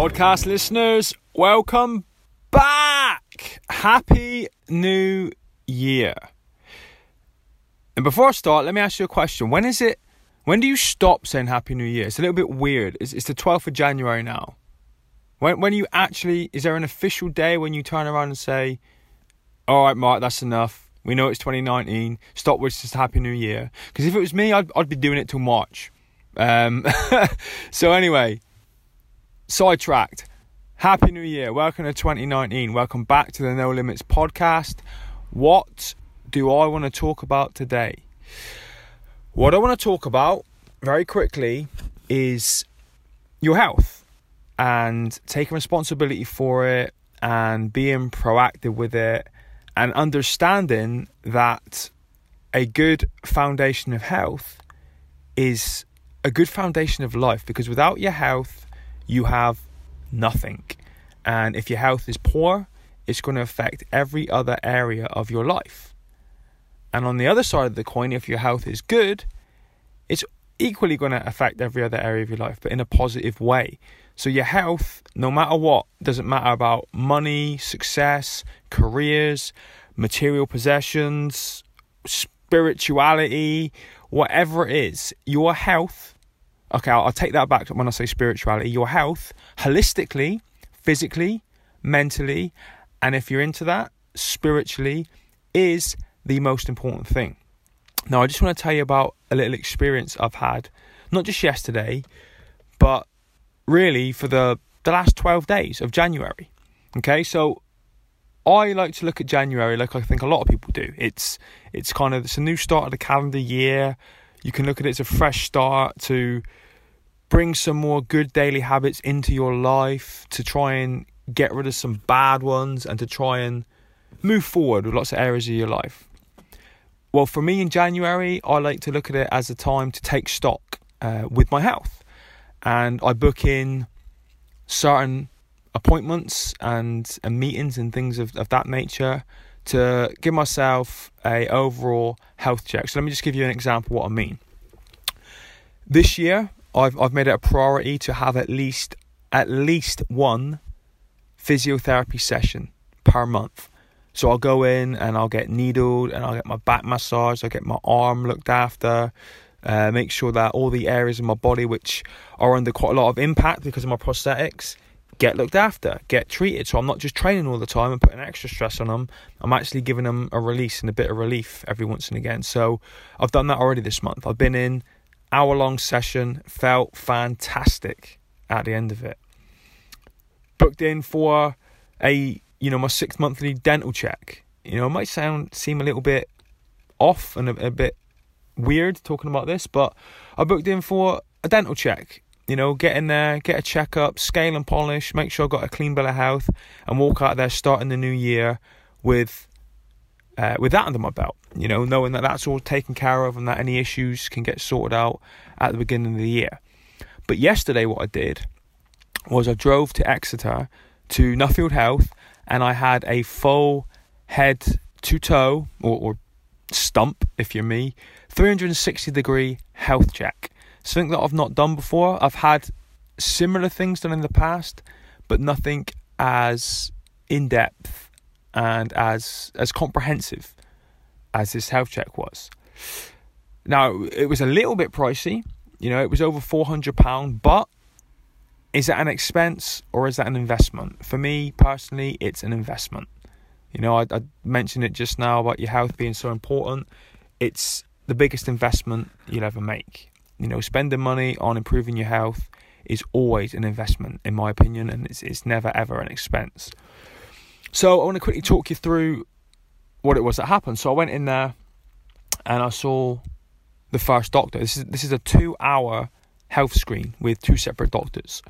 podcast listeners, welcome back. Happy New Year. And before I start, let me ask you a question. When is it, when do you stop saying Happy New Year? It's a little bit weird. It's, it's the 12th of January now. When, when you actually, is there an official day when you turn around and say, all right, Mark, that's enough. We know it's 2019. Stop with just Happy New Year. Because if it was me, I'd, I'd be doing it till March. Um, so anyway, sidetracked. Happy New Year. Welcome to 2019. Welcome back to the No Limits podcast. What do I want to talk about today? What I want to talk about very quickly is your health and taking responsibility for it and being proactive with it and understanding that a good foundation of health is a good foundation of life because without your health, you have nothing. And if your health is poor, it's going to affect every other area of your life. And on the other side of the coin, if your health is good, it's equally going to affect every other area of your life, but in a positive way. So, your health, no matter what, doesn't matter about money, success, careers, material possessions, spirituality, whatever it is, your health, okay, I'll, I'll take that back when I say spirituality, your health, holistically, physically, mentally, and if you're into that, spiritually, is the most important thing. Now, I just want to tell you about a little experience I've had, not just yesterday, but really for the, the last 12 days of January. Okay, so I like to look at January like I think a lot of people do. It's it's kind of it's a new start of the calendar year. You can look at it as a fresh start to bring some more good daily habits into your life, to try and get rid of some bad ones, and to try and move forward with lots of areas of your life. Well, for me in January, I like to look at it as a time to take stock uh, with my health, and I book in certain appointments and, and meetings and things of, of that nature to give myself a overall health check. So let me just give you an example what I mean. This year, I've I've made it a priority to have at least at least one physiotherapy session per month. So I'll go in and I'll get needled and I'll get my back massaged, I'll get my arm looked after, uh, make sure that all the areas of my body which are under quite a lot of impact because of my prosthetics get looked after, get treated. So I'm not just training all the time and putting extra stress on them. I'm actually giving them a release and a bit of relief every once and again. So I've done that already this month. I've been in hour long session, felt fantastic at the end of it. Booked in for a you know my six monthly dental check. You know, it might sound seem a little bit off and a, a bit weird talking about this, but I booked in for a dental check you know, get in there, get a checkup, scale and polish, make sure I've got a clean bill of health, and walk out there starting the new year with uh, with that under my belt. You know, knowing that that's all taken care of and that any issues can get sorted out at the beginning of the year. But yesterday, what I did was I drove to Exeter to Nuffield Health, and I had a full head to toe or, or stump, if you're me, 360 degree health check something that I've not done before. I've had similar things done in the past, but nothing as in depth and as as comprehensive as this health check was. Now it was a little bit pricey, you know, it was over four hundred pound, but is that an expense or is that an investment? For me personally, it's an investment. You know, I, I mentioned it just now about your health being so important. It's the biggest investment you'll ever make. You know, spending money on improving your health is always an investment, in my opinion, and it's, it's never ever an expense. So I want to quickly talk you through what it was that happened. So I went in there and I saw the first doctor. This is this is a two hour health screen with two separate doctors,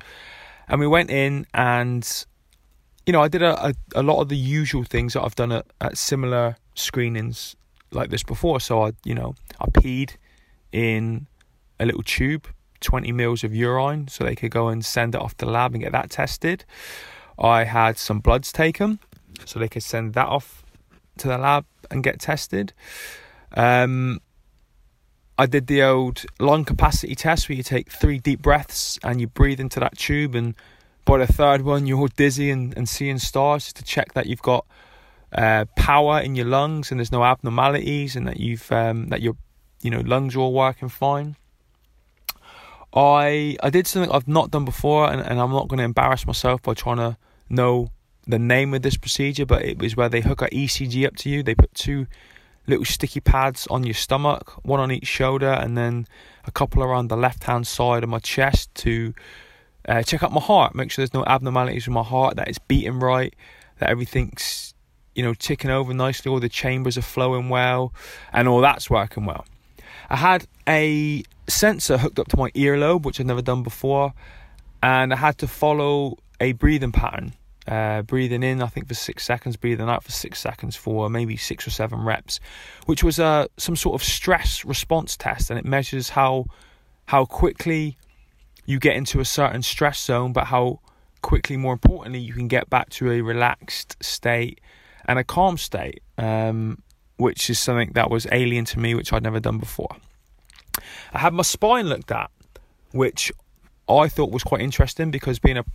and we went in and you know I did a, a, a lot of the usual things that I've done at, at similar screenings like this before. So I you know I peed in a little tube, 20 mils of urine, so they could go and send it off to the lab and get that tested. I had some bloods taken, so they could send that off to the lab and get tested. Um, I did the old lung capacity test where you take three deep breaths and you breathe into that tube and by the third one, you're all dizzy and, and seeing stars to check that you've got uh, power in your lungs and there's no abnormalities and that you've um, that your you know lungs are all working fine. I I did something I've not done before, and, and I'm not going to embarrass myself by trying to know the name of this procedure, but it was where they hook an ECG up to you. They put two little sticky pads on your stomach, one on each shoulder, and then a couple around the left hand side of my chest to uh, check out my heart, make sure there's no abnormalities in my heart, that it's beating right, that everything's you know ticking over nicely, all the chambers are flowing well, and all that's working well. I had a sensor hooked up to my earlobe, which I'd never done before, and I had to follow a breathing pattern. Uh, breathing in, I think for six seconds, breathing out for six seconds for maybe six or seven reps, which was uh, some sort of stress response test, and it measures how how quickly you get into a certain stress zone, but how quickly, more importantly, you can get back to a relaxed state and a calm state, um, which is something that was alien to me, which I'd never done before. I had my spine looked at, which I thought was quite interesting because being a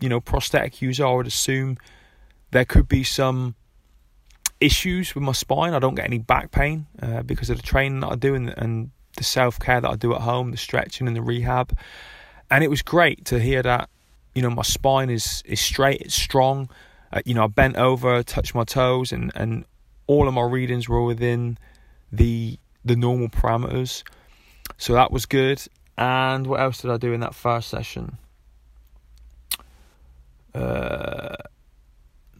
you know prosthetic user, I would assume there could be some issues with my spine. I don't get any back pain uh, because of the training that I do and, and the self care that I do at home, the stretching and the rehab. And it was great to hear that you know my spine is is straight, it's strong. Uh, you know, I bent over, touched my toes, and and all of my readings were within the the normal parameters. So that was good. And what else did I do in that first session? Uh,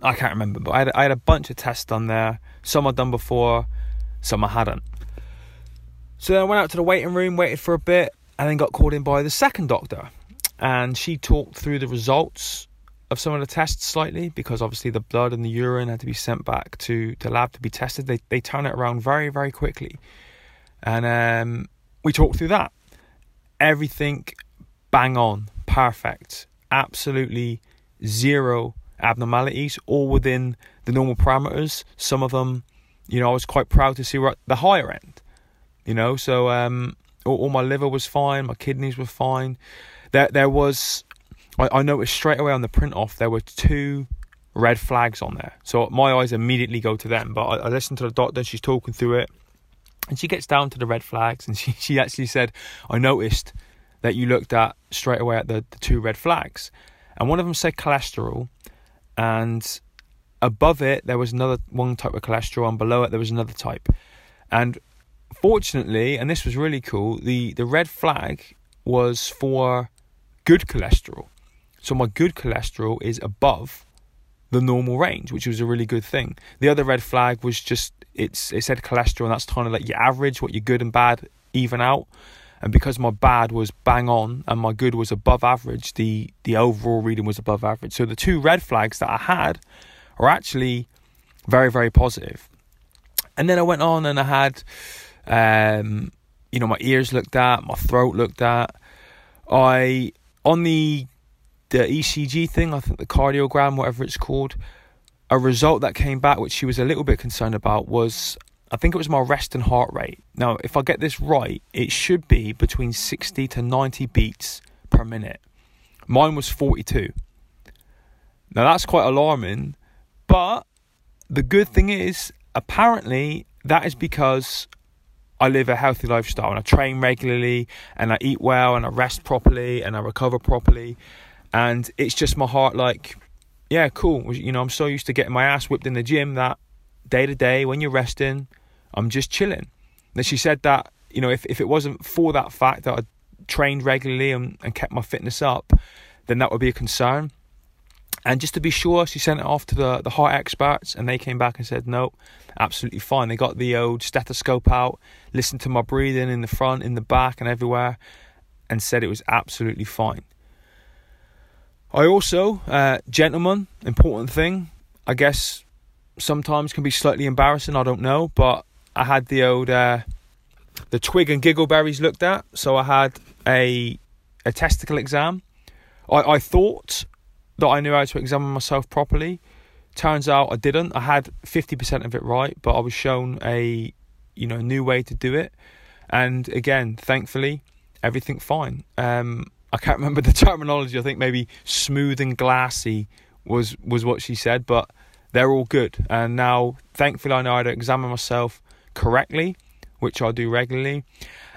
I can't remember, but I had, I had a bunch of tests done there. Some I'd done before, some I hadn't. So then I went out to the waiting room, waited for a bit, and then got called in by the second doctor. And she talked through the results of some of the tests slightly because obviously the blood and the urine had to be sent back to the lab to be tested. They they turn it around very very quickly, and um, we talked through that. Everything bang on, perfect, absolutely zero abnormalities, all within the normal parameters. Some of them, you know, I was quite proud to see were at the higher end. You know, so um, all, all, my liver was fine, my kidneys were fine. There, there was, I, I noticed straight away on the print off there were two red flags on there. So my eyes immediately go to them. But I, I listened to the doctor, she's talking through it. And she gets down to the red flags and she, she actually said, I noticed that you looked at straight away at the, the two red flags. And one of them said cholesterol, and above it there was another one type of cholesterol, and below it there was another type. And fortunately, and this was really cool, the, the red flag was for good cholesterol. So my good cholesterol is above the normal range, which was a really good thing. The other red flag was just it's it said cholesterol, and that's kind of like your average, what your good and bad even out. And because my bad was bang on and my good was above average, the the overall reading was above average. So the two red flags that I had are actually very very positive. And then I went on and I had, um, you know, my ears looked at, my throat looked at. I on the the ECG thing, I think the cardiogram, whatever it's called, a result that came back, which she was a little bit concerned about, was I think it was my resting heart rate. Now, if I get this right, it should be between 60 to 90 beats per minute. Mine was 42. Now, that's quite alarming, but the good thing is, apparently, that is because I live a healthy lifestyle and I train regularly and I eat well and I rest properly and I recover properly and it's just my heart like yeah cool. You know i'm so used to getting my ass whipped in the gym that day to day when you're resting i'm just chilling. And she said that you know if, if it wasn't for that fact that i trained regularly and, and kept my fitness up then that would be a concern. And just to be sure she sent it off to the, the heart experts and they came back and said no absolutely fine. They got the old stethoscope out listened to my breathing in the front in the back and everywhere and said it was absolutely fine I also, uh, gentlemen, important thing, I guess sometimes can be slightly embarrassing, I don't know, but I had the old, uh, the twig and giggle berries looked at, so I had a, a testicle exam. I, I thought that I knew how to examine myself properly. Turns out I didn't. I had 50% of it right, but I was shown a, you know, new way to do it. And again, thankfully, everything fine. Um, I can't remember the terminology. I think maybe smooth and glassy was was what she said, but they're all good. And now, thankfully, I know how to examine myself correctly, which I do regularly.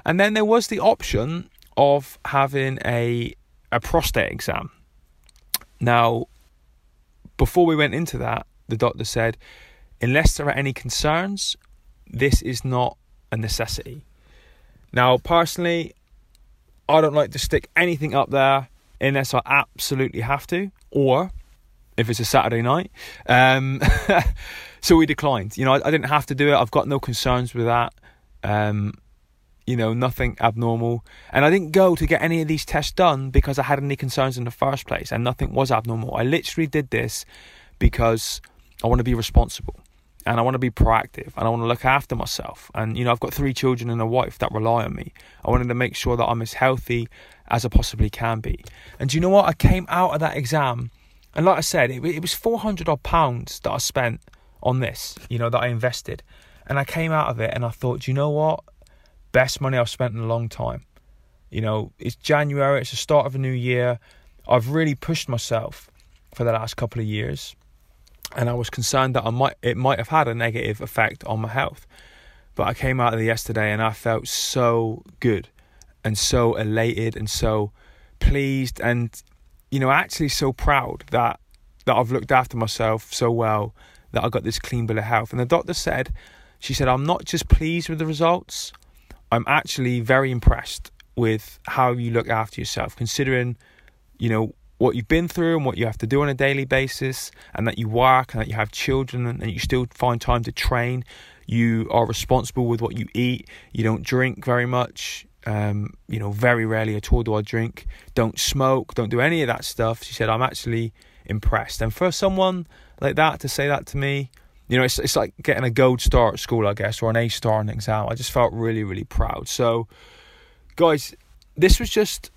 And then there was the option of having a a prostate exam. Now, before we went into that, the doctor said, unless there are any concerns, this is not a necessity. Now, personally, I don't like to stick anything up there unless I absolutely have to, or if it's a Saturday night. Um, so we declined. You know, I, I, didn't have to do it. I've got no concerns with that. Um, you know, nothing abnormal. And I didn't go to get any of these tests done because I had any concerns in the first place, and nothing was abnormal. I literally did this because I want to be responsible and I want to be proactive and I want to look after myself. And, you know, I've got three children and a wife that rely on me. I wanted to make sure that I'm as healthy as I possibly can be. And do you know what? I came out of that exam, and like I said, it, it was 400 odd pounds that I spent on this, you know, that I invested. And I came out of it and I thought, do you know what? Best money I've spent in a long time. You know, it's January, it's the start of a new year. I've really pushed myself for the last couple of years and I was concerned that I might it might have had a negative effect on my health. But I came out of the yesterday and I felt so good and so elated and so pleased and you know actually so proud that that I've looked after myself so well that I got this clean bill of health. And the doctor said, she said, I'm not just pleased with the results, I'm actually very impressed with how you look after yourself, considering, you know, what you've been through and what you have to do on a daily basis, and that you work and that you have children and you still find time to train. You are responsible with what you eat. You don't drink very much. Um, you know, very rarely at all do I drink. Don't smoke. Don't do any of that stuff. She said, I'm actually impressed. And for someone like that to say that to me, you know, it's it's like getting a gold star at school, I guess, or an A star on an exam. I just felt really, really proud. So, guys, this was just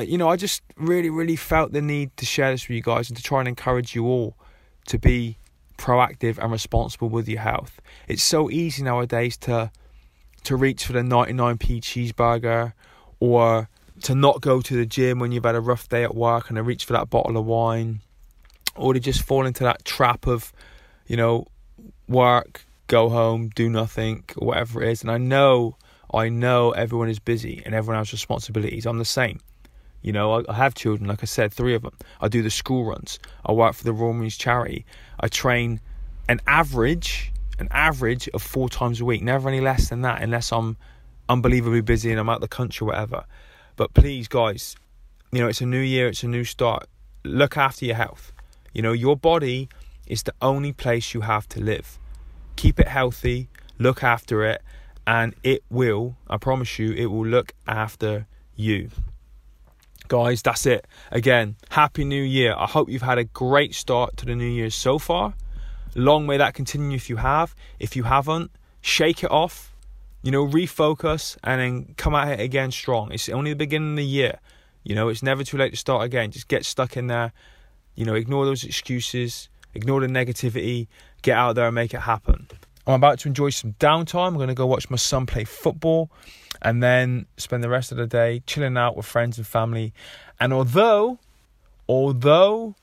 Uh, you know, I just really, really felt the need to share this with you guys and to try and encourage you all to be proactive and responsible with your health. It's so easy nowadays to to reach for the 99p cheeseburger or to not go to the gym when you've had a rough day at work and to reach for that bottle of wine or to just fall into that trap of, you know, work, go home, do nothing, whatever it is. And I know, I know everyone is busy and everyone has responsibilities. I'm the same. You know, I, have children, like I said, three of them. I do the school runs. I work for the Royal Marines charity. I train an average, an average of four times a week, never any less than that, unless I'm unbelievably busy and I'm out the country, or whatever. But please, guys, you know, it's a new year, it's a new start. Look after your health. You know, your body is the only place you have to live. Keep it healthy, look after it, and it will, I promise you, it will look after you guys, that's it. Again, Happy New Year. I hope you've had a great start to the new year so far. Long may that continue if you have. If you haven't, shake it off, you know, refocus and then come at it again strong. It's only the beginning of the year. You know, it's never too late to start again. Just get stuck in there. You know, ignore those excuses, ignore the negativity, get out there and make it happen. I'm about to enjoy some downtime. I'm going to go watch my son play football and then spend the rest of the day chilling out with friends and family. And although, although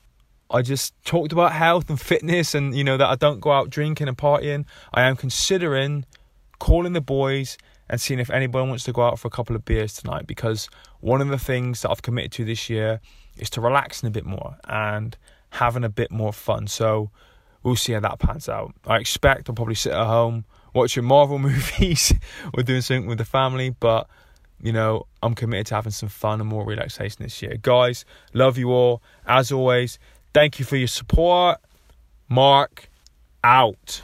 I just talked about health and fitness and, you know, that I don't go out drinking and partying, I am considering calling the boys and seeing if anyone wants to go out for a couple of beers tonight because one of the things that I've committed to this year is to relax relaxing a bit more and having a bit more fun. So, we'll see how that pans out. I expect I'll probably sit at home watching Marvel movies or doing something with the family, but you know, I'm committed to having some fun and more relaxation this year. Guys, love you all. As always, thank you for your support. Mark out.